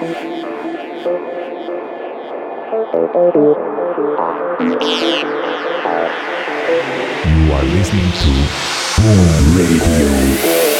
You are listening to Boom Radio.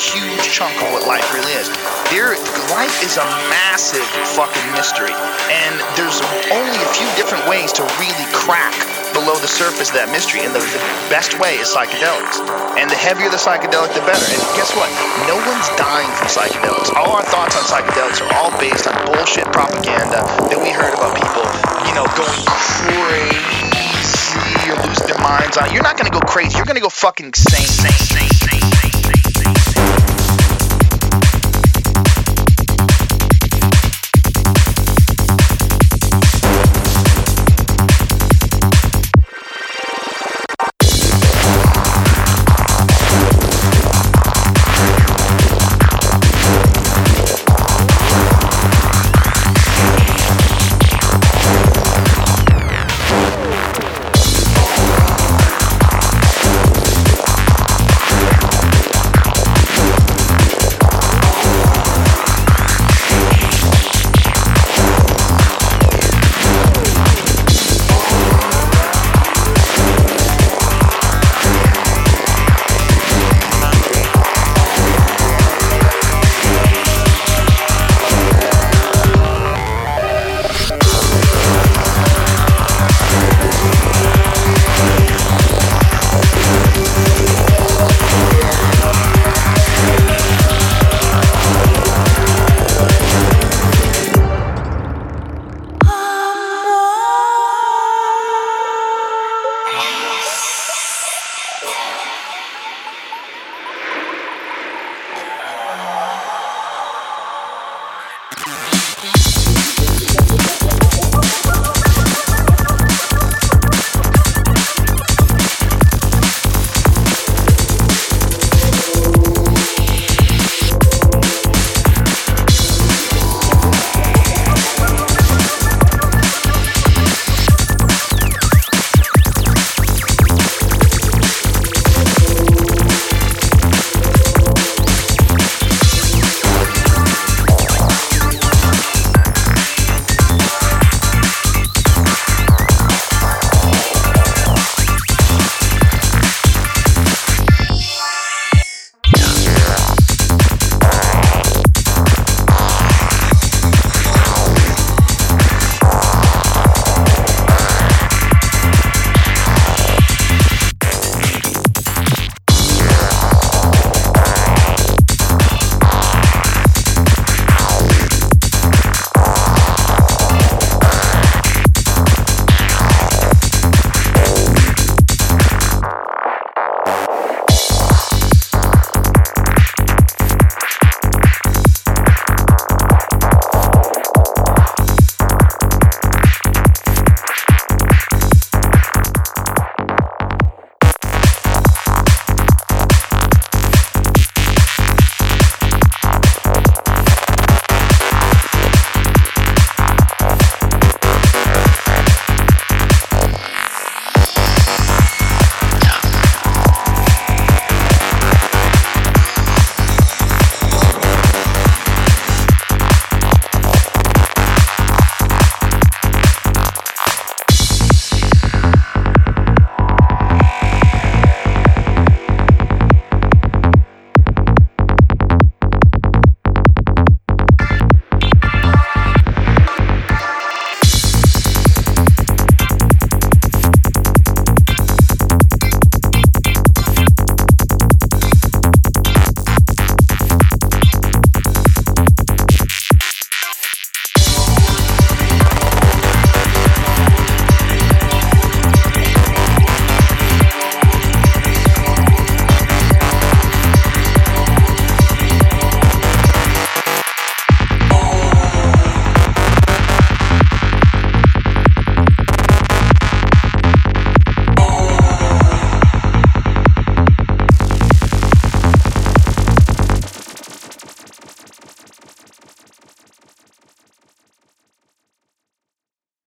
Huge chunk of what life really is. There, life is a massive fucking mystery, and there's only a few different ways to really crack below the surface of that mystery, and the, the best way is psychedelics. And the heavier the psychedelic, the better. And guess what? No one's dying from psychedelics. All our thoughts on psychedelics are all based on bullshit propaganda that we heard about people, you know, going crazy or losing their minds on. You're not gonna go crazy. You're gonna go fucking insane. insane, insane.